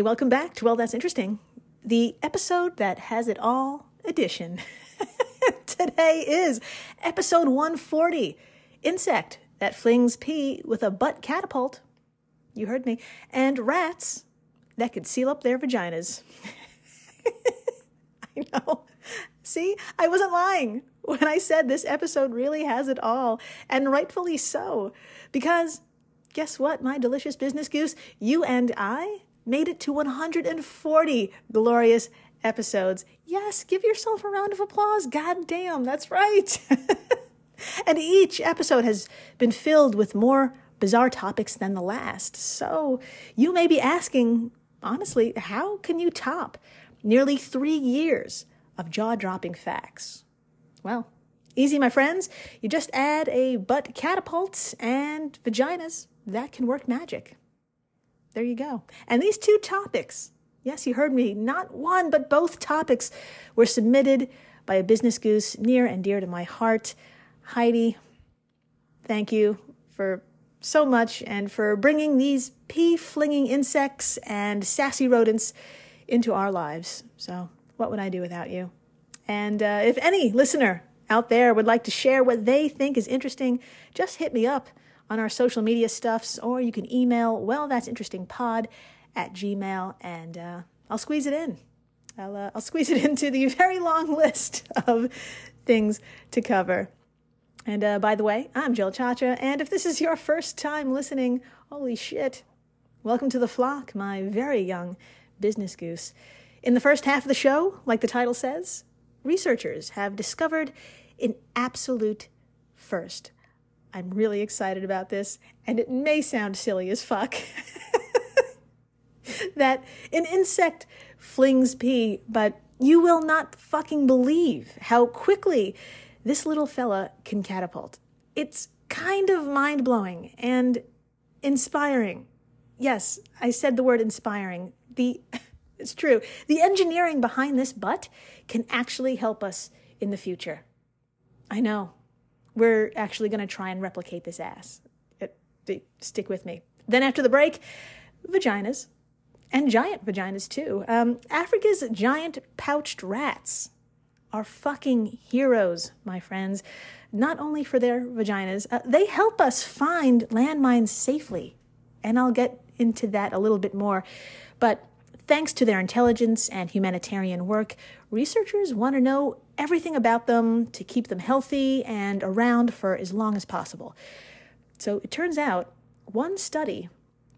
Hey, welcome back to Well, That's Interesting, the episode that has it all edition. Today is episode 140 Insect that flings pee with a butt catapult. You heard me. And rats that could seal up their vaginas. I know. See, I wasn't lying when I said this episode really has it all, and rightfully so. Because guess what, my delicious business goose? You and I made it to 140 glorious episodes. Yes, give yourself a round of applause. God damn, that's right. and each episode has been filled with more bizarre topics than the last. So you may be asking, honestly, how can you top nearly three years of jaw dropping facts? Well, easy, my friends. You just add a butt catapults and vaginas. That can work magic. There you go. And these two topics, yes, you heard me, not one, but both topics were submitted by a business goose near and dear to my heart. Heidi, thank you for so much and for bringing these pee flinging insects and sassy rodents into our lives. So, what would I do without you? And uh, if any listener out there would like to share what they think is interesting, just hit me up on our social media stuffs, or you can email, well, that's interesting pod at gmail, and uh, I'll squeeze it in. I'll, uh, I'll squeeze it into the very long list of things to cover. And uh, by the way, I'm Jill Chacha, and if this is your first time listening, holy shit, welcome to the flock, my very young business goose. In the first half of the show, like the title says, researchers have discovered an absolute first I'm really excited about this, and it may sound silly as fuck. that an insect flings pee, but you will not fucking believe how quickly this little fella can catapult. It's kind of mind blowing and inspiring. Yes, I said the word inspiring. The it's true. The engineering behind this butt can actually help us in the future. I know we're actually going to try and replicate this ass. It, it, stick with me. Then after the break, vaginas and giant vaginas too. Um, Africa's giant pouched rats are fucking heroes, my friends. Not only for their vaginas, uh, they help us find landmines safely. And I'll get into that a little bit more. But thanks to their intelligence and humanitarian work, researchers want to know everything about them to keep them healthy and around for as long as possible. So it turns out one study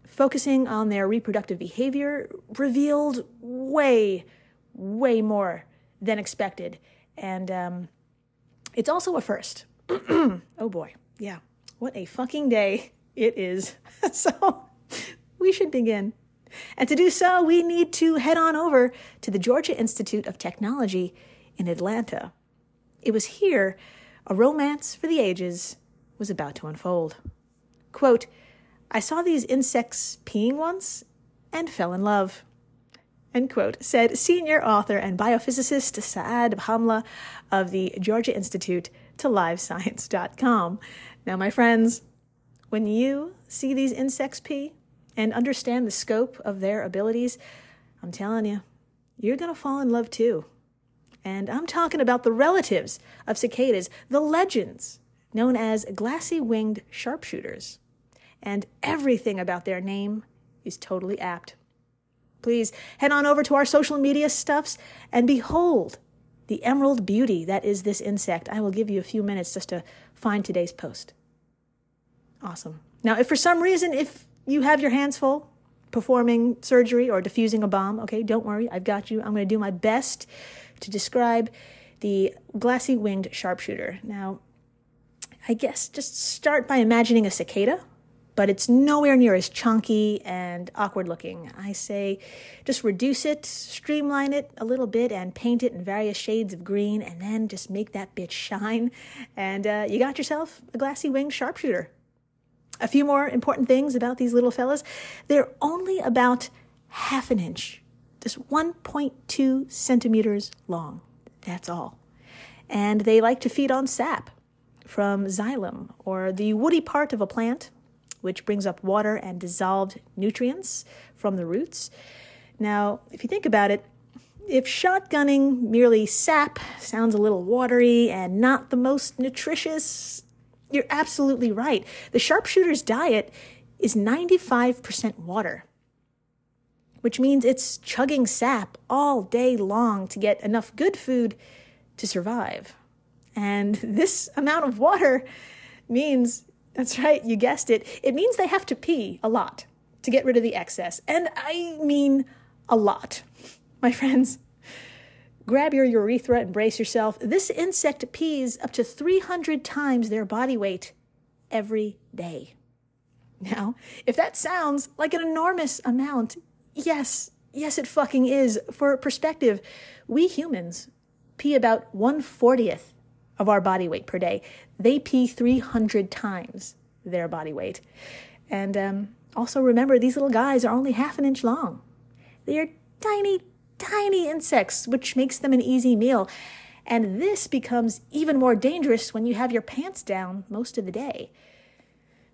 focusing on their reproductive behavior revealed way, way more than expected. And um, it's also a first. oh boy, yeah. What a fucking day it is. so we should begin. And to do so, we need to head on over to the Georgia Institute of Technology in Atlanta. It was here a romance for the ages was about to unfold. Quote, I saw these insects peeing once and fell in love. End quote, said senior author and biophysicist Saad Bhamla of the Georgia Institute to livescience.com. Now, my friends, when you see these insects pee and understand the scope of their abilities, I'm telling you, you're going to fall in love too. And I'm talking about the relatives of cicadas, the legends known as glassy winged sharpshooters. And everything about their name is totally apt. Please head on over to our social media stuffs and behold the emerald beauty that is this insect. I will give you a few minutes just to find today's post. Awesome. Now, if for some reason, if you have your hands full performing surgery or defusing a bomb, okay, don't worry, I've got you. I'm going to do my best to describe the glassy winged sharpshooter. Now, I guess just start by imagining a cicada, but it's nowhere near as chunky and awkward looking. I say just reduce it, streamline it a little bit, and paint it in various shades of green, and then just make that bitch shine. And uh, you got yourself a glassy winged sharpshooter. A few more important things about these little fellas they're only about half an inch just 1.2 centimeters long. That's all. And they like to feed on sap from xylem, or the woody part of a plant, which brings up water and dissolved nutrients from the roots. Now, if you think about it, if shotgunning merely sap sounds a little watery and not the most nutritious, you're absolutely right. The sharpshooter's diet is 95% water, which means it's chugging sap all day long to get enough good food to survive. And this amount of water means, that's right, you guessed it, it means they have to pee a lot to get rid of the excess. And I mean a lot. My friends, grab your urethra and brace yourself. This insect pees up to 300 times their body weight every day. Now, if that sounds like an enormous amount, yes, yes, it fucking is. For perspective, we humans pee about 140th of our body weight per day. They pee 300 times their body weight. And um, also remember, these little guys are only half an inch long. They are tiny, tiny insects, which makes them an easy meal. And this becomes even more dangerous when you have your pants down most of the day.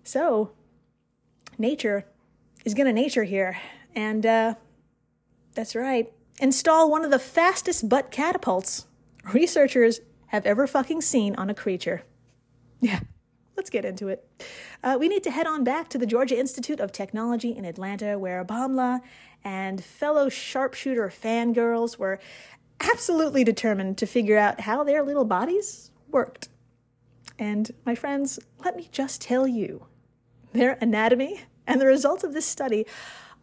So, nature is going to nature here. And uh, that's right. Install one of the fastest butt catapults researchers have ever fucking seen on a creature. Yeah, let's get into it. Uh, we need to head on back to the Georgia Institute of Technology in Atlanta, where Bhamla and fellow sharpshooter fangirls were absolutely determined to figure out how their little bodies worked. And my friends, let me just tell you their anatomy and the results of this study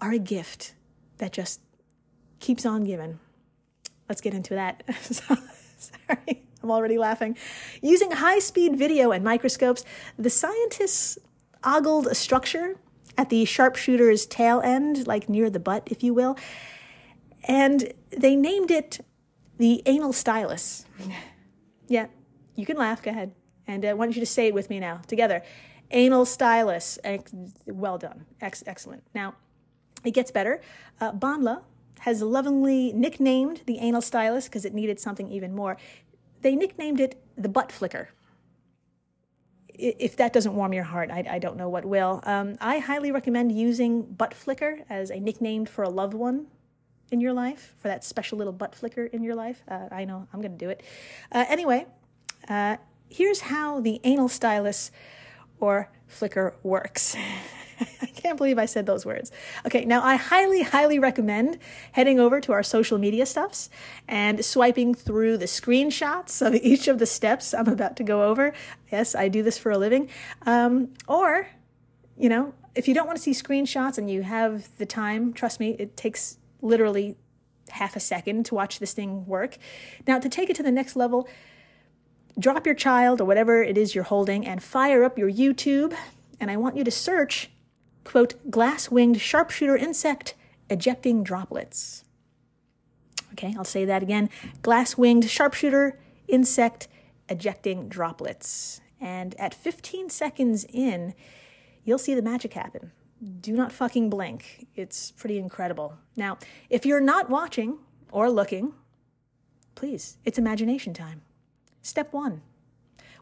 are a gift that just keeps on giving. Let's get into that. Sorry, I'm already laughing. Using high speed video and microscopes, the scientists ogled a structure at the sharpshooter's tail end, like near the butt, if you will, and they named it the anal stylus. Yeah, you can laugh, go ahead. And I want you to say it with me now, together. Anal stylus. Well done. Ex- excellent. Now, it gets better. Uh, Bhamla has lovingly nicknamed the anal stylus because it needed something even more. They nicknamed it the butt flicker. If that doesn't warm your heart, I, I don't know what will. Um, I highly recommend using butt flicker as a nickname for a loved one in your life, for that special little butt flicker in your life. Uh, I know I'm going to do it. Uh, anyway, uh, here's how the anal stylus or flicker works. I can't believe I said those words. Okay, now I highly, highly recommend heading over to our social media stuffs and swiping through the screenshots of each of the steps I'm about to go over. Yes, I do this for a living. Um, or, you know, if you don't want to see screenshots and you have the time, trust me, it takes literally half a second to watch this thing work. Now, to take it to the next level, drop your child or whatever it is you're holding and fire up your YouTube. And I want you to search quote, glass winged sharpshooter insect ejecting droplets. Okay, I'll say that again glass winged sharpshooter insect ejecting droplets. And at 15 seconds in, you'll see the magic happen. Do not fucking blink. It's pretty incredible. Now, if you're not watching or looking, please, it's imagination time. Step one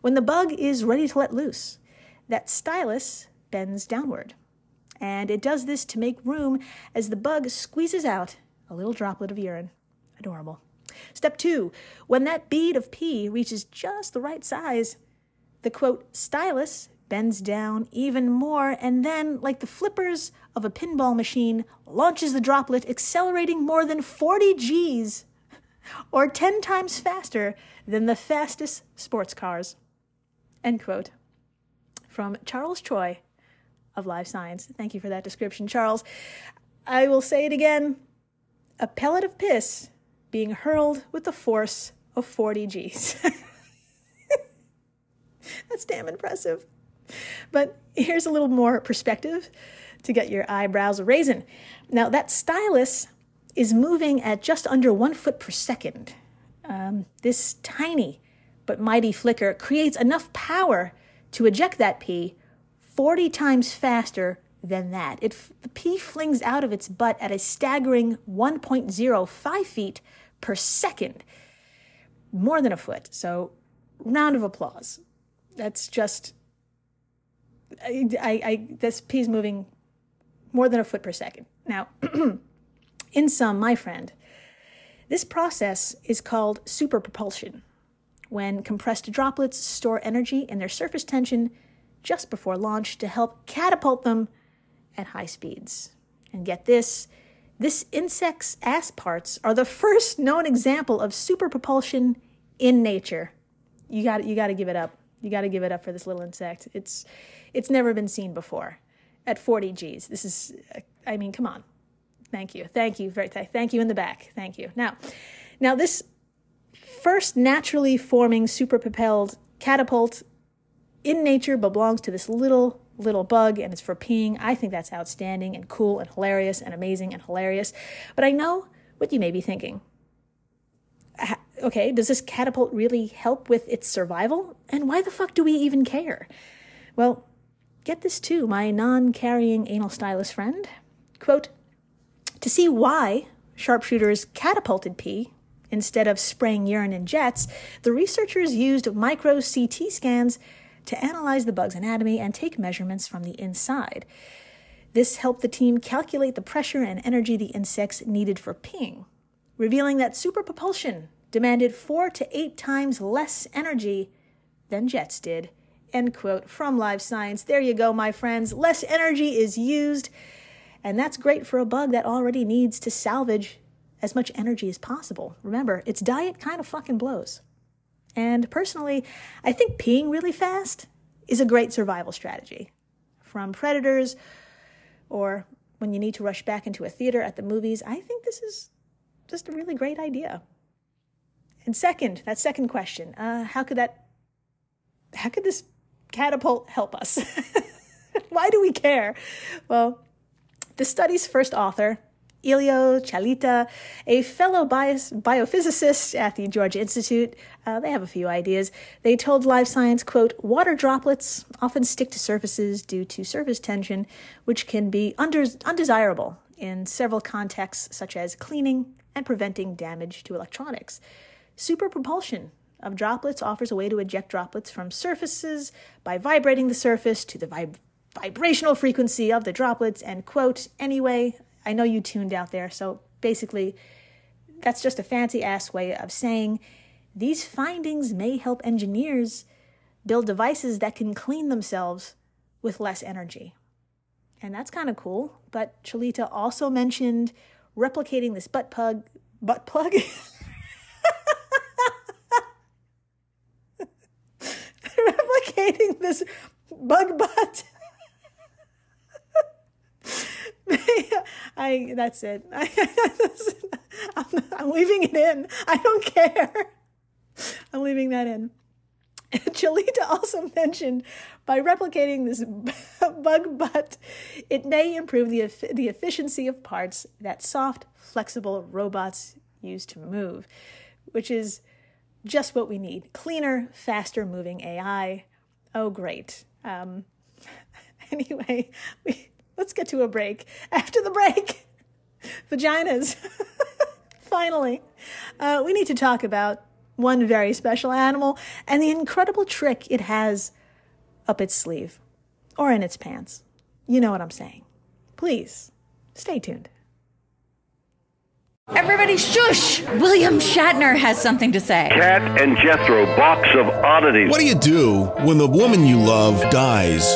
when the bug is ready to let loose, that stylus bends downward and it does this to make room as the bug squeezes out a little droplet of urine. Adorable. Step two, when that bead of pee reaches just the right size, the quote, stylus bends down even more and then, like the flippers of a pinball machine, launches the droplet, accelerating more than 40 Gs or 10 times faster than the fastest sports cars. End quote. From Charles Choi of Live Science. Thank you for that description, Charles. I will say it again a pellet of piss being hurled with the force of 40 Gs. That's damn impressive. But here's a little more perspective to get your eyebrows raising. Now, that stylus is moving at just under one foot per second. Um, this tiny but mighty flicker creates enough power to eject that pee 40 times faster than that. It, the pee flings out of its butt at a staggering 1.05 feet per second, more than a foot. So, round of applause. That's just, I, I, I this pee's moving more than a foot per second. Now, In sum, my friend, this process is called superpropulsion, when compressed droplets store energy in their surface tension just before launch to help catapult them at high speeds. And get this this insect's ass parts are the first known example of superpropulsion in nature. You got you got to give it up. You got to give it up for this little insect. It's it's never been seen before. At 40 G's. This is I mean, come on. Thank you. Thank you. Very thank you in the back. Thank you. Now, now this first naturally forming superpropelled catapult in nature but belongs to this little little bug and it's for peeing. I think that's outstanding and cool and hilarious and amazing and hilarious. But I know what you may be thinking. Okay, does this catapult really help with its survival? And why the fuck do we even care? Well, get this too, my non carrying anal stylus friend. Quote To see why sharpshooters catapulted pee instead of spraying urine in jets, the researchers used micro CT scans to analyze the bug's anatomy and take measurements from the inside. This helped the team calculate the pressure and energy the insects needed for peeing, revealing that superpropulsion demanded four to eight times less energy than jets did. End quote from Live Science. There you go, my friends. Less energy is used, and that's great for a bug that already needs to salvage as much energy as possible. Remember, its diet kind of fucking blows. And personally, I think peeing really fast is a great survival strategy. From predators or when you need to rush back into a theater at the movies, I think this is just a really great idea. And second, that second question, uh, how could that, how could this catapult help us? Why do we care? Well, the study's first author, Elio Challita, a fellow biophysicist at the Georgia Institute. Uh, they have a few ideas. They told Live Science, quote, water droplets often stick to surfaces due to surface tension, which can be undesirable in several contexts, such as cleaning and preventing damage to electronics. Superpropulsion of droplets offers a way to eject droplets from surfaces by vibrating the surface to the vib- vibrational frequency of the droplets, and quote, anyway, I know you tuned out there. So basically, that's just a fancy ass way of saying these findings may help engineers build devices that can clean themselves with less energy. And that's kind of cool. But Challita also mentioned replicating this butt plug, butt plug. replicating this bug butt I that's it. I, I'm, I'm leaving it in. I don't care. I'm leaving that in. Challita also mentioned by replicating this bug butt, it may improve the, the efficiency of parts that soft, flexible robots use to move, which is just what we need cleaner, faster moving AI. Oh, great. Um, anyway, we, Let's get to a break. After the break, vaginas. Finally, uh, we need to talk about one very special animal and the incredible trick it has up its sleeve or in its pants. You know what I'm saying. Please stay tuned. Everybody shush! William Shatner has something to say. Kat and Jethro, box of oddities. What do you do when the woman you love dies?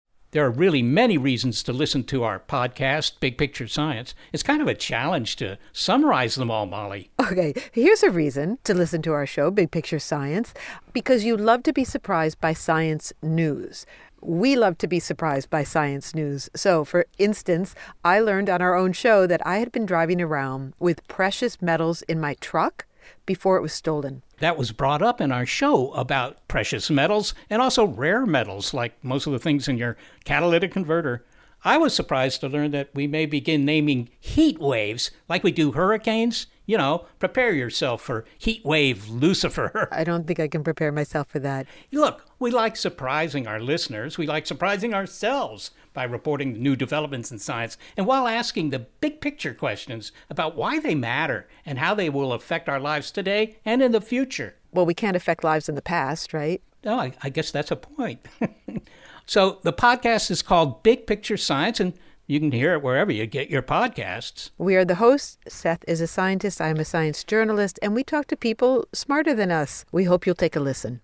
There are really many reasons to listen to our podcast, Big Picture Science. It's kind of a challenge to summarize them all, Molly. Okay, here's a reason to listen to our show, Big Picture Science, because you love to be surprised by science news. We love to be surprised by science news. So, for instance, I learned on our own show that I had been driving around with precious metals in my truck before it was stolen. That was brought up in our show about precious metals and also rare metals, like most of the things in your catalytic converter. I was surprised to learn that we may begin naming heat waves like we do hurricanes. You know, prepare yourself for heat wave Lucifer. I don't think I can prepare myself for that. Look, we like surprising our listeners. We like surprising ourselves by reporting new developments in science and while asking the big picture questions about why they matter and how they will affect our lives today and in the future. Well, we can't affect lives in the past, right? No, I, I guess that's a point. so the podcast is called Big Picture Science, and you can hear it wherever you get your podcasts. We are the hosts. Seth is a scientist, I'm a science journalist, and we talk to people smarter than us. We hope you'll take a listen.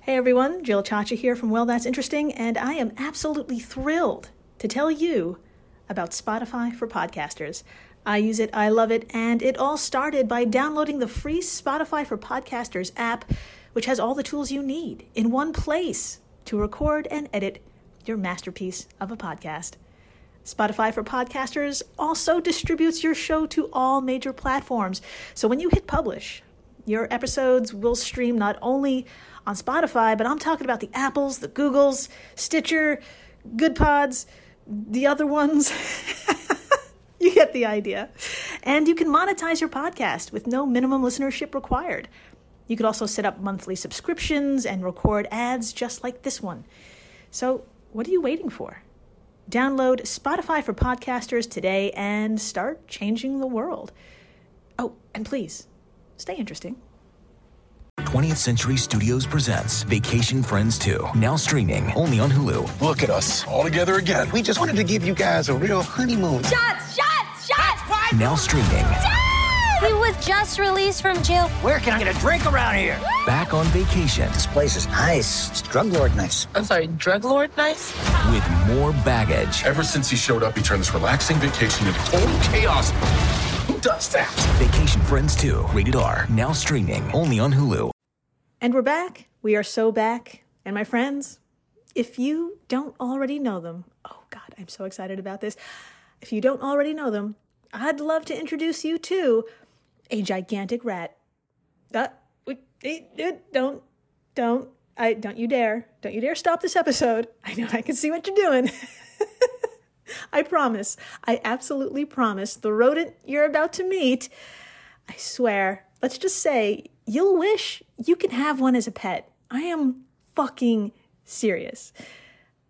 Hey everyone, Jill Chacha here from Well That's Interesting, and I am absolutely thrilled to tell you about Spotify for podcasters. I use it, I love it, and it all started by downloading the free Spotify for Podcasters app, which has all the tools you need in one place to record and edit your masterpiece of a podcast. Spotify for Podcasters also distributes your show to all major platforms. So when you hit publish, your episodes will stream not only on Spotify, but I'm talking about the Apples, the Googles, Stitcher, Goodpods, the other ones. you get the idea. And you can monetize your podcast with no minimum listenership required. You could also set up monthly subscriptions and record ads just like this one. So, what are you waiting for? Download Spotify for podcasters today and start changing the world. Oh, and please, stay interesting. 20th Century Studios presents Vacation Friends 2, now streaming only on Hulu. Look at us, all together again. We just wanted to give you guys a real honeymoon. Shots, shots, shots! Now streaming. Dad! He was just released from jail. Where can I get a drink around here? Back on vacation. This place is nice. It's drug lord nice. I'm sorry, drug lord nice? With more baggage. Ever since he showed up, he turned this relaxing vacation into total chaos. Who does that? Vacation Friends 2, rated R, now streaming only on Hulu. And we're back. We are so back. And my friends, if you don't already know them, oh God, I'm so excited about this. If you don't already know them, I'd love to introduce you to a gigantic rat. Uh, don't, don't, I don't you dare, don't you dare stop this episode. I know I can see what you're doing. I promise, I absolutely promise the rodent you're about to meet, I swear, let's just say you'll wish you could have one as a pet. I am fucking serious.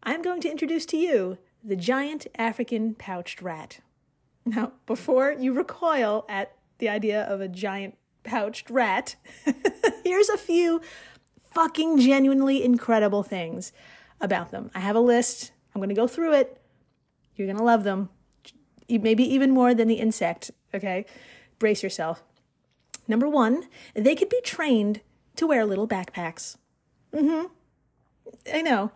I'm going to introduce to you the giant African pouched rat. Now, before you recoil at the idea of a giant pouched rat, here's a few fucking genuinely incredible things about them. I have a list. I'm going to go through it. You're going to love them. Maybe even more than the insect, okay? Brace yourself. Number one, they could be trained to wear little backpacks. Mm hmm. I know.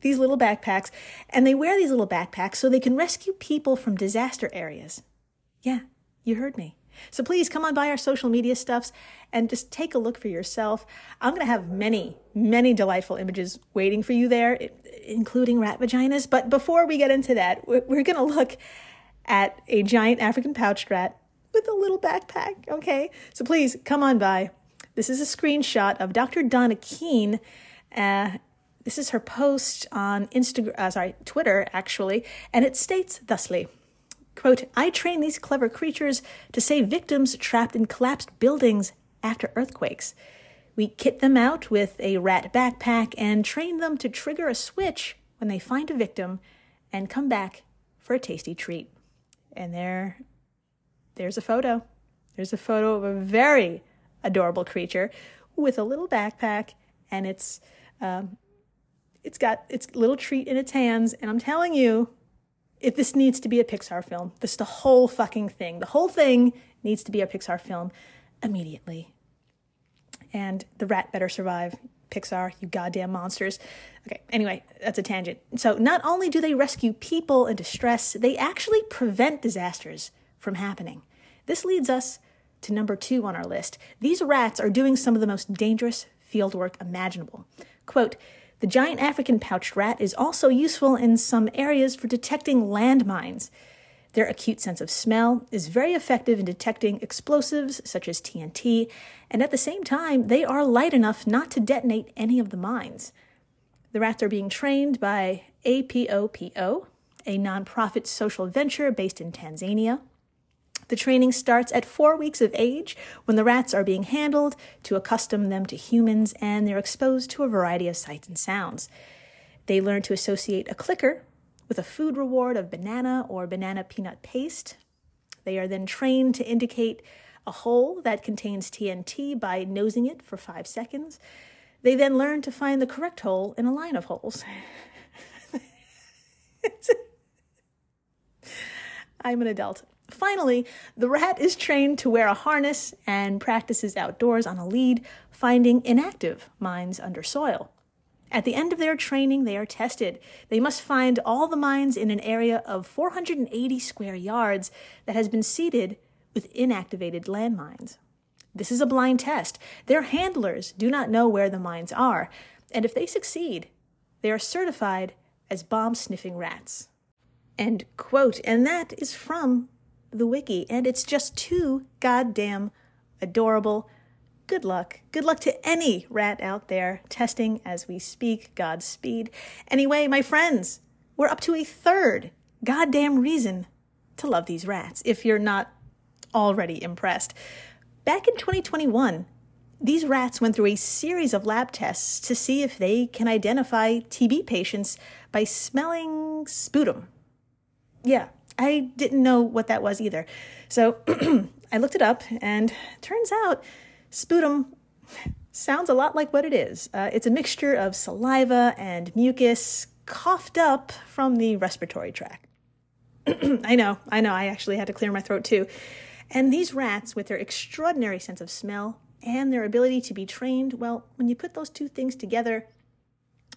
These little backpacks. And they wear these little backpacks so they can rescue people from disaster areas. Yeah, you heard me. So please come on by our social media stuffs and just take a look for yourself. I'm going to have many, many delightful images waiting for you there, including rat vaginas. But before we get into that, we're going to look at a giant African pouched rat with a little backpack, okay? So please come on by. This is a screenshot of Dr. Donna Kean. Uh, this is her post on Instagram, uh, sorry, Twitter, actually, and it states thusly. Quote, I train these clever creatures to save victims trapped in collapsed buildings after earthquakes. We kit them out with a rat backpack and train them to trigger a switch when they find a victim and come back for a tasty treat. And there, there's a photo. There's a photo of a very adorable creature with a little backpack, and it's um, it's got its little treat in its hands. And I'm telling you, if this needs to be a Pixar film, this the whole fucking thing. The whole thing needs to be a Pixar film immediately. And the rat better survive. Pixar, you goddamn monsters. Okay, anyway, that's a tangent. So, not only do they rescue people in distress, they actually prevent disasters from happening. This leads us to number two on our list. These rats are doing some of the most dangerous field work imaginable. Quote, The giant African pouched rat is also useful in some areas for detecting landmines. Their acute sense of smell is very effective in detecting explosives such as TNT, and at the same time, they are light enough not to detonate any of the mines. The rats are being trained by APOPO, a nonprofit social venture based in Tanzania. The training starts at four weeks of age when the rats are being handled to accustom them to humans and they're exposed to a variety of sights and sounds. They learn to associate a clicker with a food reward of banana or banana peanut paste. They are then trained to indicate a hole that contains TNT by nosing it for five seconds. They then learn to find the correct hole in a line of holes. I'm an adult. Finally, the rat is trained to wear a harness and practices outdoors on a lead, finding inactive mines under soil. At the end of their training, they are tested. They must find all the mines in an area of 480 square yards that has been seeded with inactivated landmines. This is a blind test. Their handlers do not know where the mines are, and if they succeed, they are certified as bomb sniffing rats. End quote. And that is from the wiki, and it's just too goddamn adorable. Good luck. Good luck to any rat out there testing as we speak. Godspeed. Anyway, my friends, we're up to a third goddamn reason to love these rats, if you're not already impressed. Back in 2021, these rats went through a series of lab tests to see if they can identify TB patients by smelling sputum. Yeah, I didn't know what that was either. So I looked it up, and turns out sputum sounds a lot like what it is. Uh, it's a mixture of saliva and mucus coughed up from the respiratory tract. I know, I know, I actually had to clear my throat too. And these rats, with their extraordinary sense of smell and their ability to be trained, well, when you put those two things together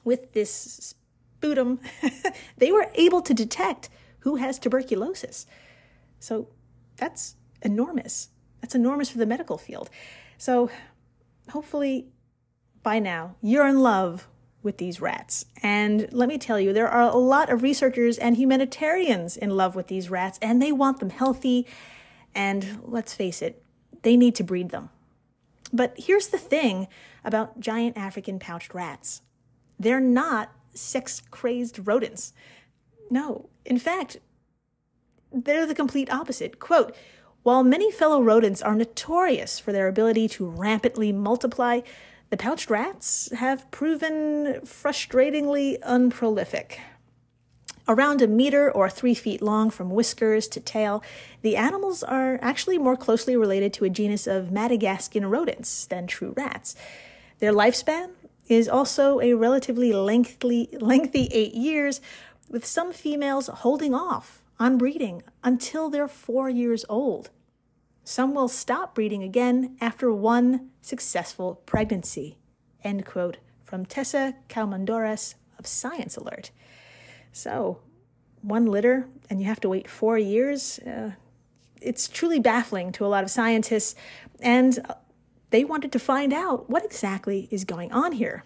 with this sputum, they were able to detect who has tuberculosis. So that's enormous. That's enormous for the medical field. So hopefully by now you're in love with these rats. And let me tell you, there are a lot of researchers and humanitarians in love with these rats, and they want them healthy. And let's face it, they need to breed them. But here's the thing about giant African pouched rats they're not sex crazed rodents. No, in fact, they're the complete opposite. Quote, while many fellow rodents are notorious for their ability to rampantly multiply, the pouched rats have proven frustratingly unprolific. Around a meter or three feet long from whiskers to tail, the animals are actually more closely related to a genus of Madagascan rodents than true rats. Their lifespan is also a relatively lengthy, lengthy eight years, with some females holding off on breeding until they're four years old. Some will stop breeding again after one successful pregnancy. End quote from Tessa Koumoundouros of Science Alert. So, one litter and you have to wait four years. Uh, it's truly baffling to a lot of scientists, and they wanted to find out what exactly is going on here.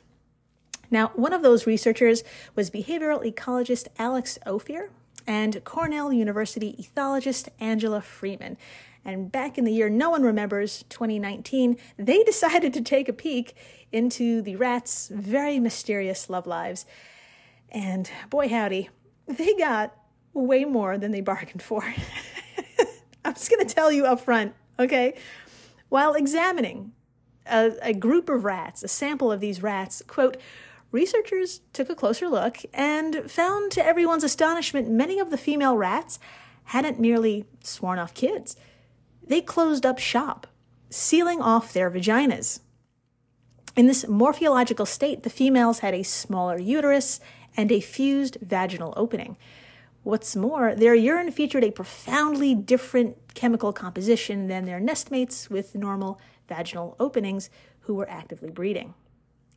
Now, one of those researchers was behavioral ecologist Alex Ophir and Cornell University ethologist Angela Freeman. And back in the year no one remembers, 2019, they decided to take a peek into the rats' very mysterious love lives. And boy, howdy, they got way more than they bargained for. I'm just going to tell you up front, okay? While examining a, a, group of rats, a sample of these rats, quote, researchers took a closer look and found to everyone's astonishment many of the female rats hadn't merely sworn off kids. They closed up shop, sealing off their vaginas. In this morphological state, the females had a smaller uterus and a fused vaginal opening. What's more, their urine featured a profoundly different chemical composition than their nestmates with normal vaginal openings who were actively breeding.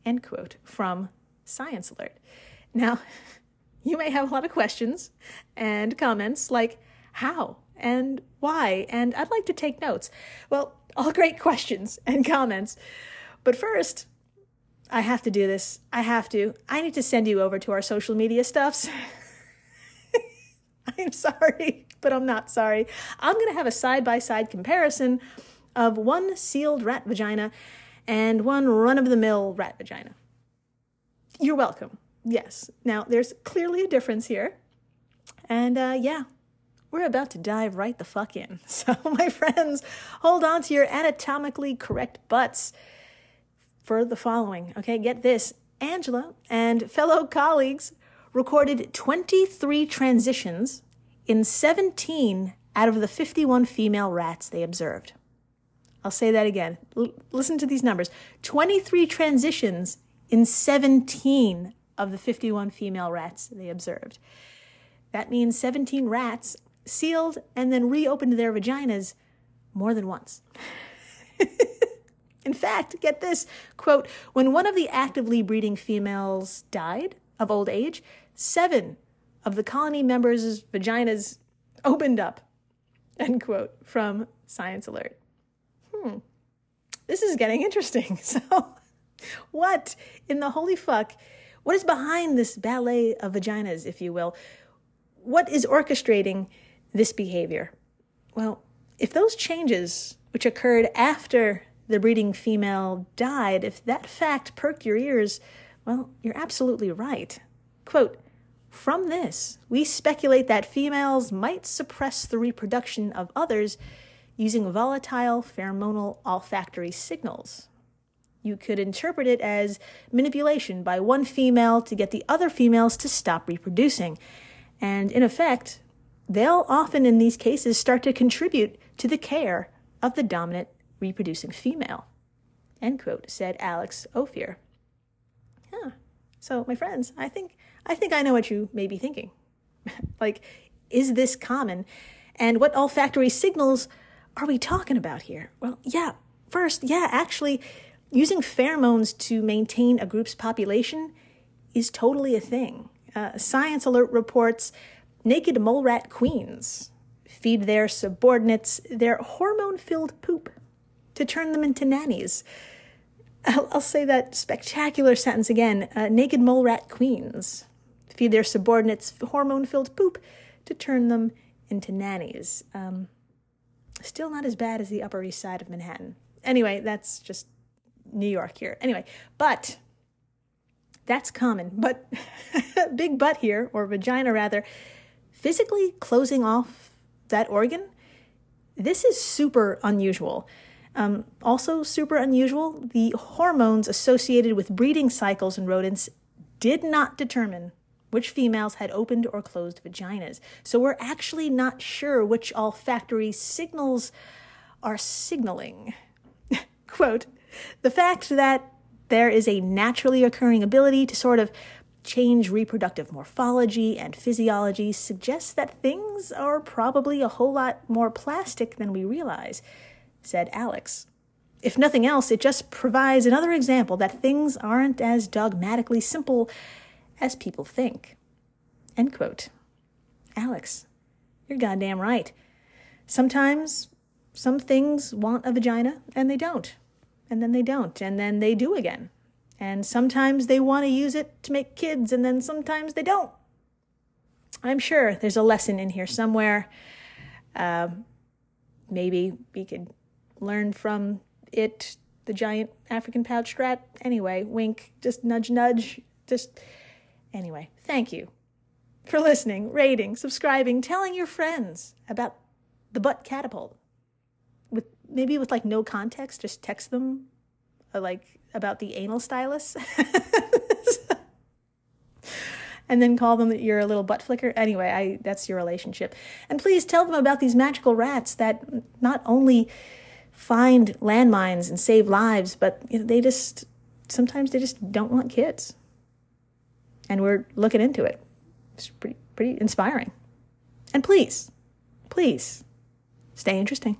End quote from Science Alert. Now, you may have a lot of questions and comments like how and why, and I'd like to take notes. Well, all great questions and comments. But first, I have to do this. I have to. I need to send you over to our social media stuffs. I'm sorry, but I'm not sorry. I'm going to have a side by side comparison of one sealed rat vagina and one run of the mill rat vagina. You're welcome. Yes. Now, there's clearly a difference here. And uh, yeah, we're about to dive right the fuck in. So, my friends, hold on to your anatomically correct butts for the following. Okay, get this. Angela and fellow colleagues recorded 23 transitions in 17 out of the 51 female rats they observed. I'll say that again. L- listen to these numbers 23 transitions in 17 of the 51 female rats they observed. That means 17 rats sealed and then reopened their vaginas more than once. In fact, get this quote, when one of the actively breeding females died of old age, seven of the colony members' vaginas opened up. End quote from Science Alert. Hmm. This is getting interesting. So, what in the holy fuck? What is behind this ballet of vaginas, if you will? What is orchestrating this behavior? Well, if those changes, which occurred after the breeding female died, if that fact perked your ears, well, you're absolutely right. Quote, from this, we speculate that females might suppress the reproduction of others using volatile pheromonal olfactory signals. You could interpret it as manipulation by one female to get the other females to stop reproducing. And in effect, they'll often in these cases start to contribute to the care of the dominant reproducing female. End quote, said Alex Ophir. Huh. So, my friends, I think I think I know what you may be thinking. like, is this common? And what olfactory signals are we talking about here? Well, yeah, first, yeah, actually, using pheromones to maintain a group's population is totally a thing. Uh, Science Alert reports naked mole rat queens feed their subordinates their hormone filled poop to turn them into nannies. I'll, I'll say that spectacular sentence again. Uh, naked mole rat queens feed their subordinates hormone filled poop to turn them into nannies. Um, still not as bad as the Upper East Side of Manhattan. Anyway, that's just New York here. Anyway, but that's common. But big butt here, or vagina rather, physically closing off that organ, this is super unusual. Um, also, super unusual, the hormones associated with breeding cycles in rodents did not determine which females had opened or closed vaginas. So we're actually not sure which olfactory signals are signaling. Quote, the fact that there is a naturally occurring ability to sort of change reproductive morphology and physiology suggests that things are probably a whole lot more plastic than we realize said Alex. If nothing else, it just provides another example that things aren't as dogmatically simple as people think. End quote. Alex, you're goddamn right. Sometimes some things want a vagina and they don't. And then they don't. And then they do again. And sometimes they want to use it to make kids and then sometimes they don't. I'm sure there's a lesson in here somewhere. Uh, maybe we could learn from it, the giant African pouch rat. Anyway, wink, just nudge, nudge. Just anyway, thank you for listening, rating, subscribing, telling your friends about the butt catapult. Maybe with like no context, just text them uh, like about the anal stylus. and then call them that you're a little butt flicker. Anyway, I that's your relationship. And please tell them about these magical rats that not only find landmines and save lives, but you know, they just sometimes they just don't want kids. And we're looking into it. It's pretty pretty inspiring. And please, please stay interesting.